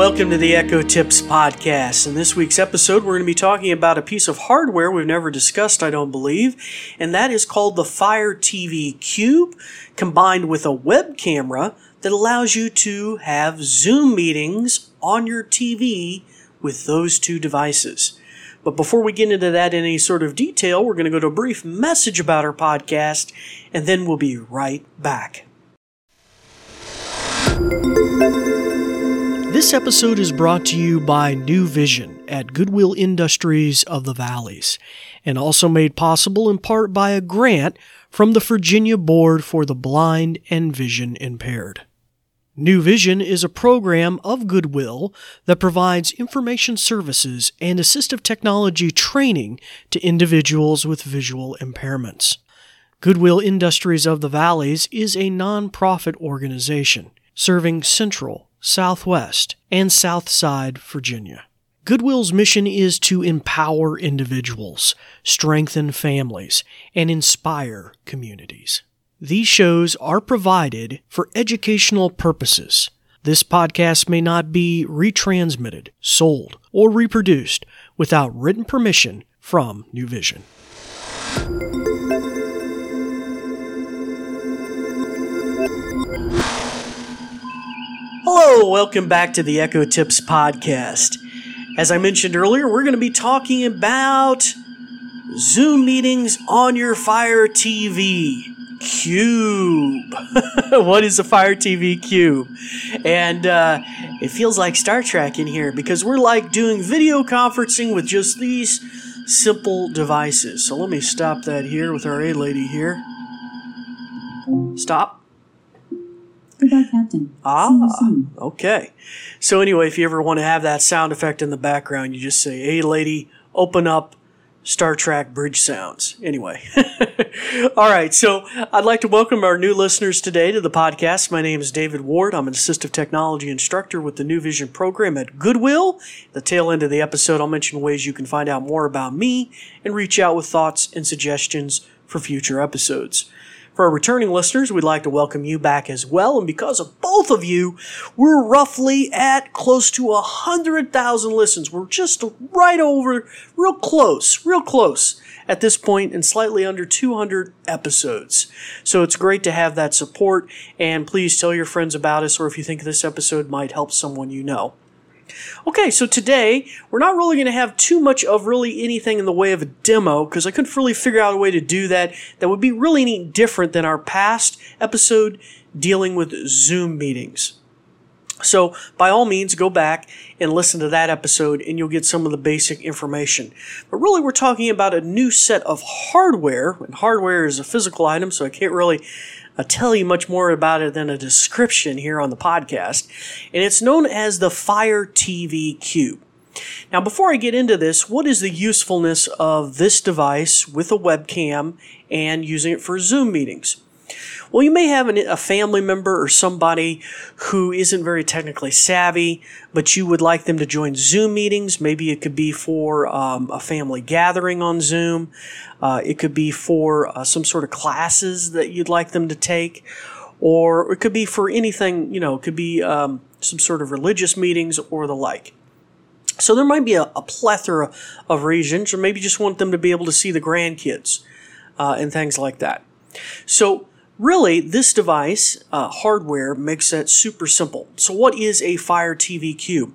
welcome to the Echo Tips Podcast. In this week's episode, we're going to be talking about a piece of hardware we've never discussed, I don't believe, and that is called the Fire TV Cube, combined with a web camera that allows you to have Zoom meetings on your TV with those two devices. But before we get into that in any sort of detail, we're going to go to a brief message about our podcast, and then we'll be right back. This episode is brought to you by New Vision at Goodwill Industries of the Valleys, and also made possible in part by a grant from the Virginia Board for the Blind and Vision Impaired. New Vision is a program of Goodwill that provides information services and assistive technology training to individuals with visual impairments. Goodwill Industries of the Valleys is a nonprofit organization serving Central, Southwest, and Southside Virginia. Goodwill's mission is to empower individuals, strengthen families, and inspire communities. These shows are provided for educational purposes. This podcast may not be retransmitted, sold, or reproduced without written permission from New Vision. Hello, welcome back to the Echo Tips podcast. As I mentioned earlier, we're going to be talking about Zoom meetings on your Fire TV. Cube. what is a Fire TV Cube? And uh, it feels like Star Trek in here because we're like doing video conferencing with just these simple devices. So let me stop that here with our A lady here. Stop. Goodbye, Captain. Ah, okay. So anyway, if you ever want to have that sound effect in the background, you just say, "Hey, lady, open up Star Trek bridge sounds." Anyway, all right. So I'd like to welcome our new listeners today to the podcast. My name is David Ward. I'm an assistive technology instructor with the New Vision program at Goodwill. At the tail end of the episode, I'll mention ways you can find out more about me and reach out with thoughts and suggestions for future episodes. For our returning listeners, we'd like to welcome you back as well. And because of both of you, we're roughly at close to a hundred thousand listens. We're just right over, real close, real close at this point and slightly under 200 episodes. So it's great to have that support and please tell your friends about us or if you think this episode might help someone you know. Okay, so today we're not really going to have too much of really anything in the way of a demo because I couldn't really figure out a way to do that that would be really any different than our past episode dealing with Zoom meetings. So, by all means, go back and listen to that episode and you'll get some of the basic information. But really, we're talking about a new set of hardware, and hardware is a physical item, so I can't really tell you much more about it than a description here on the podcast. And it's known as the Fire TV Cube. Now, before I get into this, what is the usefulness of this device with a webcam and using it for Zoom meetings? Well, you may have an, a family member or somebody who isn't very technically savvy, but you would like them to join Zoom meetings. Maybe it could be for um, a family gathering on Zoom. Uh, it could be for uh, some sort of classes that you'd like them to take, or it could be for anything, you know, it could be um, some sort of religious meetings or the like. So there might be a, a, plethora of reasons, or maybe just want them to be able to see the grandkids uh, and things like that. So Really, this device, uh, hardware, makes that super simple. So what is a Fire TV Cube?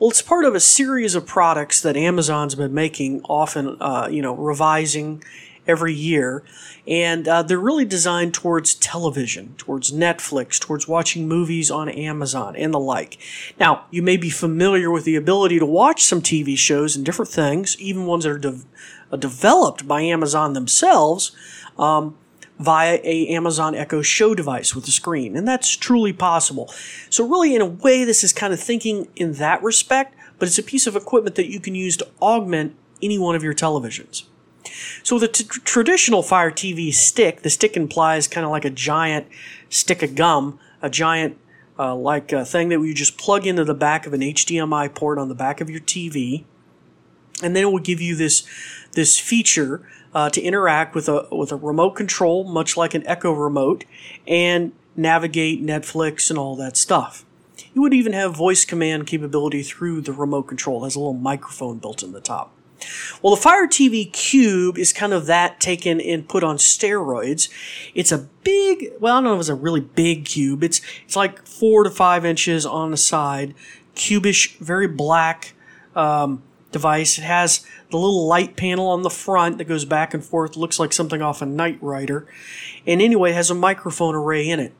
Well, it's part of a series of products that Amazon's been making, often, uh, you know, revising every year. And uh, they're really designed towards television, towards Netflix, towards watching movies on Amazon and the like. Now, you may be familiar with the ability to watch some TV shows and different things, even ones that are de- uh, developed by Amazon themselves. Um, via a Amazon Echo Show device with a screen, and that's truly possible. So really, in a way, this is kind of thinking in that respect, but it's a piece of equipment that you can use to augment any one of your televisions. So the t- traditional Fire TV stick, the stick implies kind of like a giant stick of gum, a giant uh, like a thing that you just plug into the back of an HDMI port on the back of your TV, and then it will give you this this feature uh, to interact with a with a remote control, much like an Echo remote, and navigate Netflix and all that stuff. You would even have voice command capability through the remote control. It has a little microphone built in the top. Well, the Fire TV Cube is kind of that taken and put on steroids. It's a big, well, I don't know if it's a really big cube. It's it's like four to five inches on the side, cubish, very black um, device. It has the little light panel on the front that goes back and forth, looks like something off a Knight Rider, and anyway, it has a microphone array in it.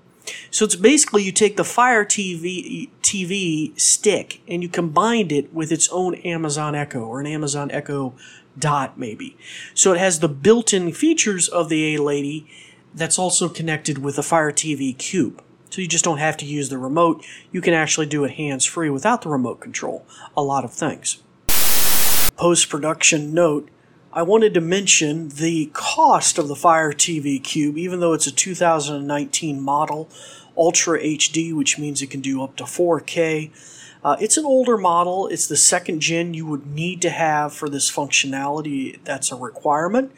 So it's basically you take the Fire TV TV stick and you combined it with its own Amazon Echo or an Amazon Echo Dot maybe. So it has the built-in features of the A Lady that's also connected with the Fire TV Cube. So you just don't have to use the remote. You can actually do it hands-free without the remote control. A lot of things. Post-production note I wanted to mention the cost of the Fire TV Cube, even though it's a 2019 model, Ultra HD, which means it can do up to 4K. Uh, it's an older model. It's the second gen you would need to have for this functionality. That's a requirement.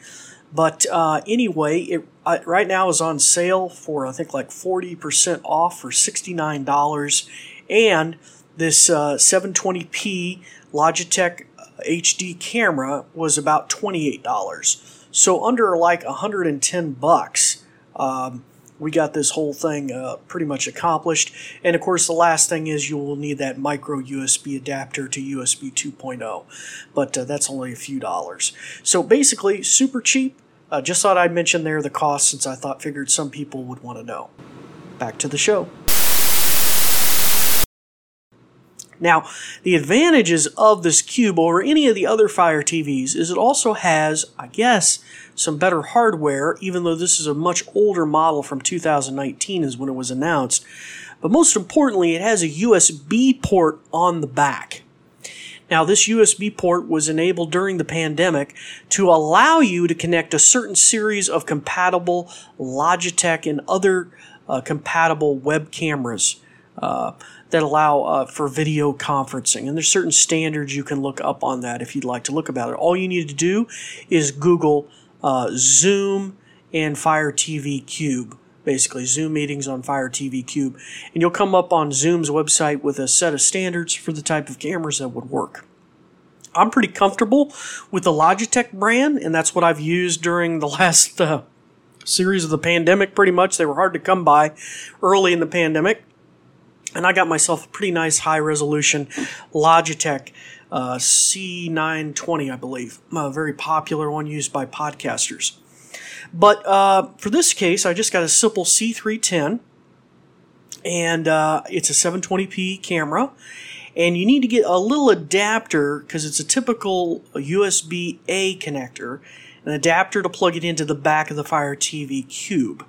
But uh, anyway, it uh, right now is on sale for I think like 40% off for $69. And this 720p uh, Logitech HD camera was about $28. So under like 110 bucks, um, we got this whole thing uh, pretty much accomplished. And of course, the last thing is you will need that micro USB adapter to USB 2.0, but uh, that's only a few dollars. So basically, super cheap. Uh, just thought I'd mention there the cost since I thought figured some people would want to know. Back to the show. Now, the advantages of this cube over any of the other Fire TVs is it also has, I guess, some better hardware, even though this is a much older model from 2019 is when it was announced. But most importantly, it has a USB port on the back. Now, this USB port was enabled during the pandemic to allow you to connect a certain series of compatible Logitech and other uh, compatible web cameras. Uh, that allow uh, for video conferencing. And there's certain standards you can look up on that if you'd like to look about it. All you need to do is Google uh, Zoom and Fire TV Cube. Basically, Zoom meetings on Fire TV Cube. And you'll come up on Zoom's website with a set of standards for the type of cameras that would work. I'm pretty comfortable with the Logitech brand, and that's what I've used during the last uh, series of the pandemic pretty much. They were hard to come by early in the pandemic and I got myself a pretty nice high resolution Logitech uh, C920, I believe, a very popular one used by podcasters. But uh, for this case, I just got a simple C310, and uh, it's a 720p camera. And you need to get a little adapter because it's a typical USB A connector, an adapter to plug it into the back of the Fire TV Cube.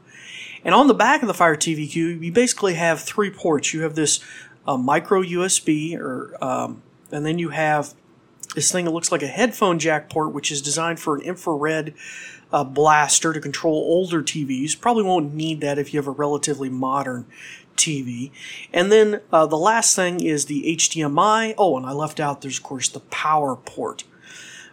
And on the back of the Fire TV Cube, you basically have three ports. You have this uh, micro USB, or um, and then you have this thing that looks like a headphone jack port, which is designed for an infrared uh, blaster to control older TVs. Probably won't need that if you have a relatively modern TV. And then uh, the last thing is the HDMI. Oh, and I left out, there's of course the power port.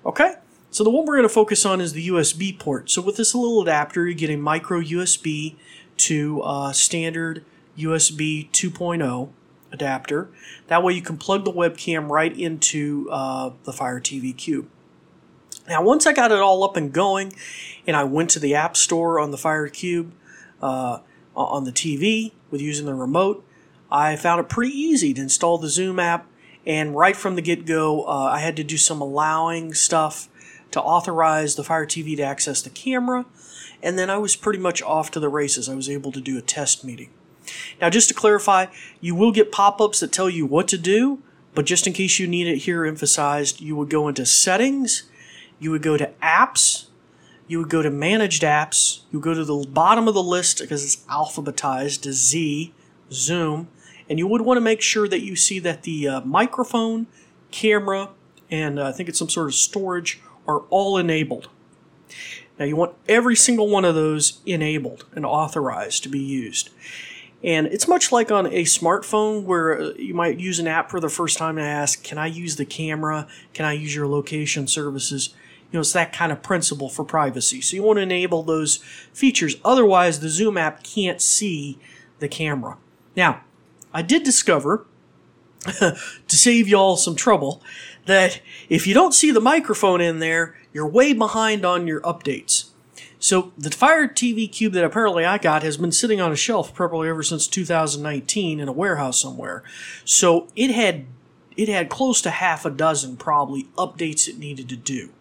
Okay, so the one we're going to focus on is the USB port. So with this little adapter, you get a micro USB to a standard USB 2.0 adapter. That way you can plug the webcam right into uh, the Fire TV Cube. Now, once I got it all up and going, and I went to the App Store on the Fire Cube uh, on the TV with using the remote, I found it pretty easy to install the Zoom app. And right from the get go, uh, I had to do some allowing stuff to authorize the Fire TV to access the camera and then I was pretty much off to the races. I was able to do a test meeting. Now, just to clarify, you will get pop ups that tell you what to do, but just in case you need it here emphasized, you would go into settings, you would go to apps, you would go to managed apps, you would go to the bottom of the list because it's alphabetized to Z, Zoom, and you would want to make sure that you see that the uh, microphone, camera, and uh, I think it's some sort of storage are all enabled. Now you want every single one of those enabled and authorized to be used. And it's much like on a smartphone where uh, you might use an app for the first time and ask, Can I use the camera? Can I use your location services? You know, it's that kind of principle for privacy. So you want to enable those features. Otherwise, the Zoom app can't see the camera. Now, I did discover to save y'all some trouble that if you don't see the microphone in there, you're way behind on your updates. So the Fire TV Cube that apparently I got has been sitting on a shelf probably ever since 2019 in a warehouse somewhere. So it had it had close to half a dozen probably updates it needed to do.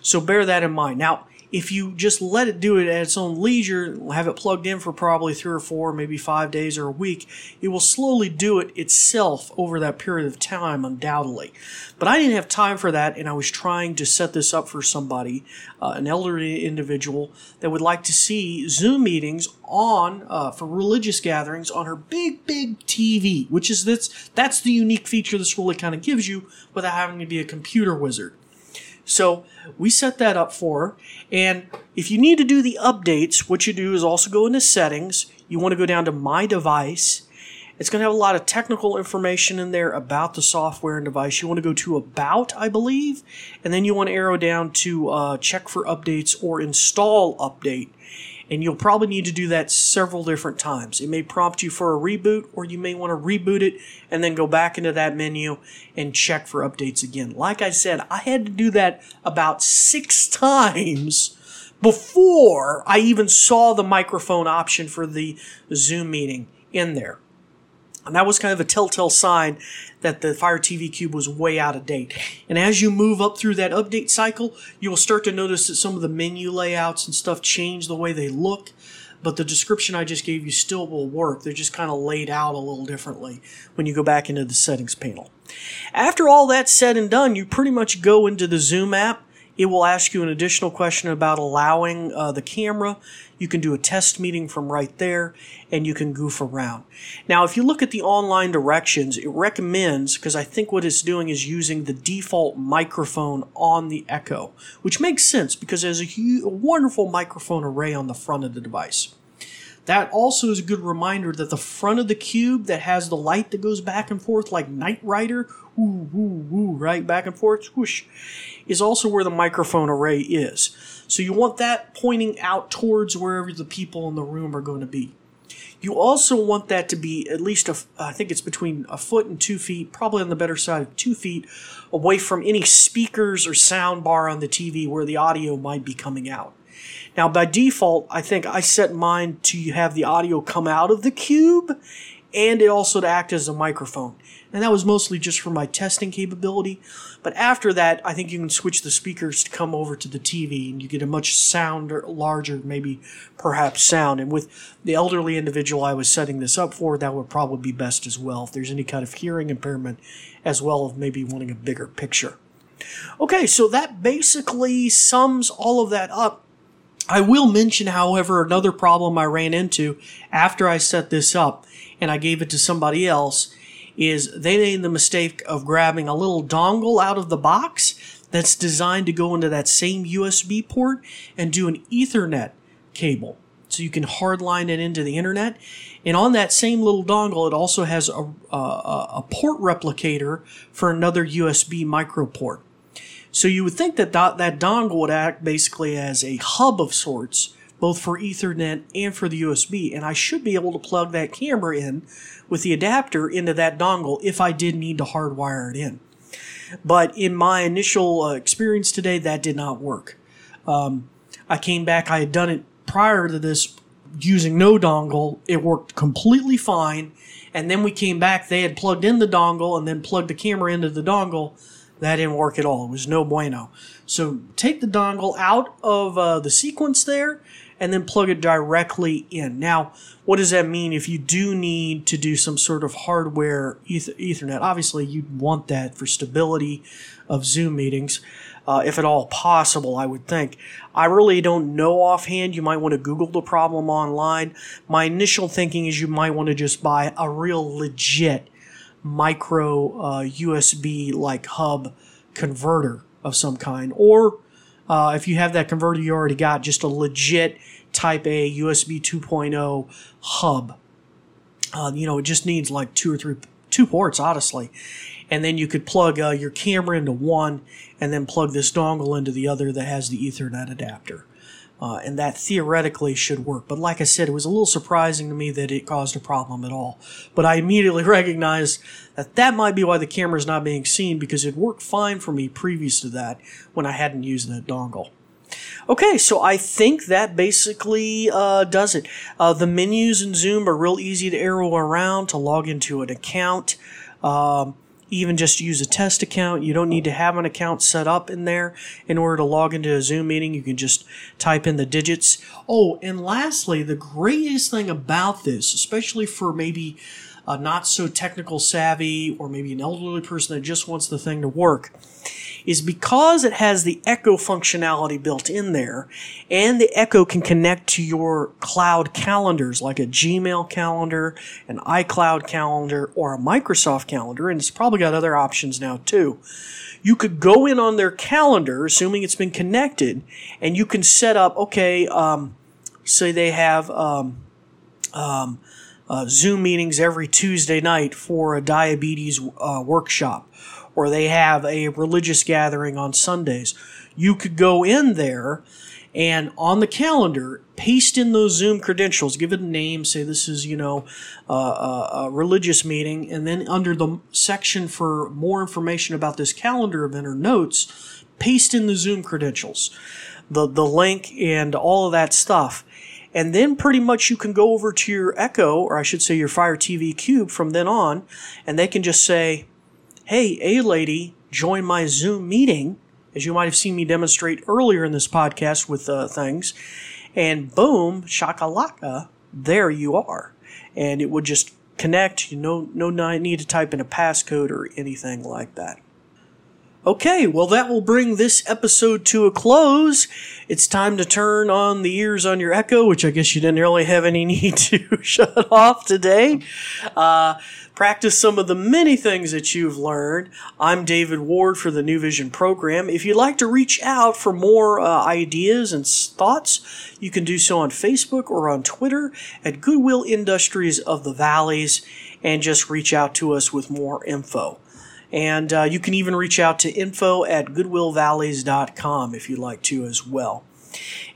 So bear that in mind. Now, if you just let it do it at its own leisure, have it plugged in for probably three or four, maybe five days or a week, it will slowly do it itself over that period of time, undoubtedly. But I didn't have time for that, and I was trying to set this up for somebody, uh, an elderly individual that would like to see Zoom meetings on uh, for religious gatherings on her big, big TV, which is that's that's the unique feature this really kind of gives you without having to be a computer wizard. So we set that up for her. And if you need to do the updates, what you do is also go into settings. You want to go down to my device. It's going to have a lot of technical information in there about the software and device. You want to go to about, I believe, and then you want to arrow down to uh, check for updates or install update and you'll probably need to do that several different times. It may prompt you for a reboot, or you may want to reboot it and then go back into that menu and check for updates again. Like I said, I had to do that about six times before I even saw the microphone option for the Zoom meeting in there. And that was kind of a telltale sign that the Fire TV Cube was way out of date. And as you move up through that update cycle, you will start to notice that some of the menu layouts and stuff change the way they look. But the description I just gave you still will work. They're just kind of laid out a little differently when you go back into the settings panel. After all that's said and done, you pretty much go into the Zoom app it will ask you an additional question about allowing uh, the camera. You can do a test meeting from right there and you can goof around. Now, if you look at the online directions, it recommends, because I think what it's doing is using the default microphone on the Echo, which makes sense because there's a, a wonderful microphone array on the front of the device. That also is a good reminder that the front of the cube that has the light that goes back and forth like Knight Rider, woo, woo, woo, right, back and forth, whoosh, is also where the microphone array is. So you want that pointing out towards wherever the people in the room are going to be. You also want that to be at least, a, I think it's between a foot and two feet, probably on the better side of two feet, away from any speakers or sound bar on the TV where the audio might be coming out. Now, by default, I think I set mine to have the audio come out of the cube and it also to act as a microphone. And that was mostly just for my testing capability. But after that, I think you can switch the speakers to come over to the TV and you get a much sounder, larger, maybe perhaps sound. And with the elderly individual I was setting this up for, that would probably be best as well if there's any kind of hearing impairment, as well as maybe wanting a bigger picture. Okay, so that basically sums all of that up I will mention, however, another problem I ran into after I set this up and I gave it to somebody else is they made the mistake of grabbing a little dongle out of the box that's designed to go into that same USB port and do an Ethernet cable. So you can hardline it into the internet. And on that same little dongle, it also has a, a, a port replicator for another USB micro port. So you would think that that, that dongle would act basically as a hub of sorts, both for Ethernet and for the USB. And I should be able to plug that camera in with the adapter into that dongle if I did need to hardwire it in. But in my initial uh, experience today, that did not work. Um, I came back, I had done it prior to this using no dongle. It worked completely fine. And then we came back, they had plugged in the dongle and then plugged the camera into the dongle that didn't work at all. It was no bueno. So take the dongle out of uh, the sequence there and then plug it directly in. Now, what does that mean if you do need to do some sort of hardware Ethernet? Obviously, you'd want that for stability of Zoom meetings, uh, if at all possible, I would think. I really don't know offhand. You might want to Google the problem online. My initial thinking is you might want to just buy a real legit micro uh, USB like hub converter of some kind, or uh, if you have that converter you already got, just a legit Type A USB 2.0 hub. Uh, you know, it just needs like two or three two ports, honestly, and then you could plug uh, your camera into one, and then plug this dongle into the other that has the Ethernet adapter. Uh, and that theoretically should work. But like I said, it was a little surprising to me that it caused a problem at all. But I immediately recognized that that might be why the camera's not being seen because it worked fine for me previous to that when I hadn't used that dongle. Okay, so I think that basically uh, does it. Uh, the menus in Zoom are real easy to arrow around to log into an account. Um, even just use a test account. You don't need to have an account set up in there in order to log into a Zoom meeting. You can just type in the digits. Oh, and lastly, the greatest thing about this, especially for maybe a not so technical savvy or maybe an elderly person that just wants the thing to work, is because it has the echo functionality built in there and the echo can connect to your cloud calendars like a Gmail calendar, an iCloud calendar, or a Microsoft calendar. And it's probably got other options now too. You could go in on their calendar, assuming it's been connected, and you can set up, okay, um, say they have, um, um, uh, Zoom meetings every Tuesday night for a diabetes uh, workshop or they have a religious gathering on Sundays. You could go in there and on the calendar, paste in those Zoom credentials, give it a name, say this is, you know, uh, a, religious meeting, and then under the section for more information about this calendar event or notes, paste in the Zoom credentials, the, the link and all of that stuff. And then pretty much you can go over to your Echo, or I should say your Fire TV Cube from then on, and they can just say, hey, A lady, join my Zoom meeting, as you might have seen me demonstrate earlier in this podcast with uh, things. And boom, shakalaka, there you are. And it would just connect. You know, no need to type in a passcode or anything like that. Okay, well, that will bring this episode to a close. It's time to turn on the ears on your Echo, which I guess you didn't really have any need to shut off today. Uh, practice some of the many things that you've learned. I'm David Ward for the New Vision program. If you'd like to reach out for more uh, ideas and thoughts, you can do so on Facebook or on Twitter at Goodwill Industries of the Valleys and just reach out to us with more info. And uh, you can even reach out to info at goodwillvalleys.com if you'd like to as well.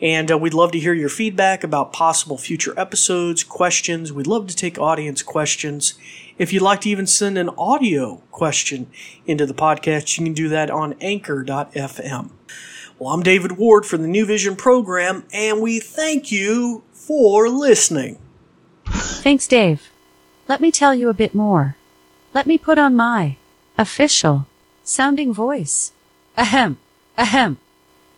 And uh, we'd love to hear your feedback about possible future episodes, questions. We'd love to take audience questions. If you'd like to even send an audio question into the podcast, you can do that on anchor.fm. Well, I'm David Ward for the New Vision program, and we thank you for listening. Thanks, Dave. Let me tell you a bit more. Let me put on my official sounding voice. Ahem, ahem.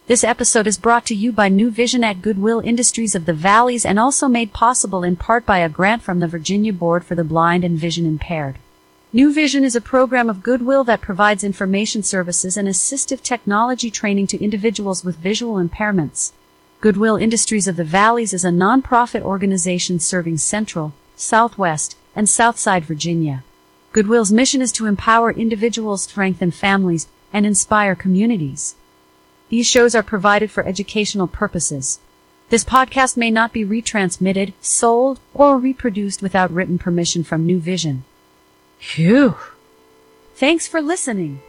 This episode is brought to you by New Vision at Goodwill Industries of the Valleys and also made possible in part by a grant from the Virginia Board for the Blind and Vision Impaired. New Vision is a program of Goodwill that provides information services and assistive technology training to individuals with visual impairments. Goodwill Industries of the Valleys is a nonprofit organization serving Central, Southwest, and Southside Virginia. Goodwill's mission is to empower individuals, strengthen families, and inspire communities. These shows are provided for educational purposes. This podcast may not be retransmitted, sold, or reproduced without written permission from New Vision. Phew. Thanks for listening.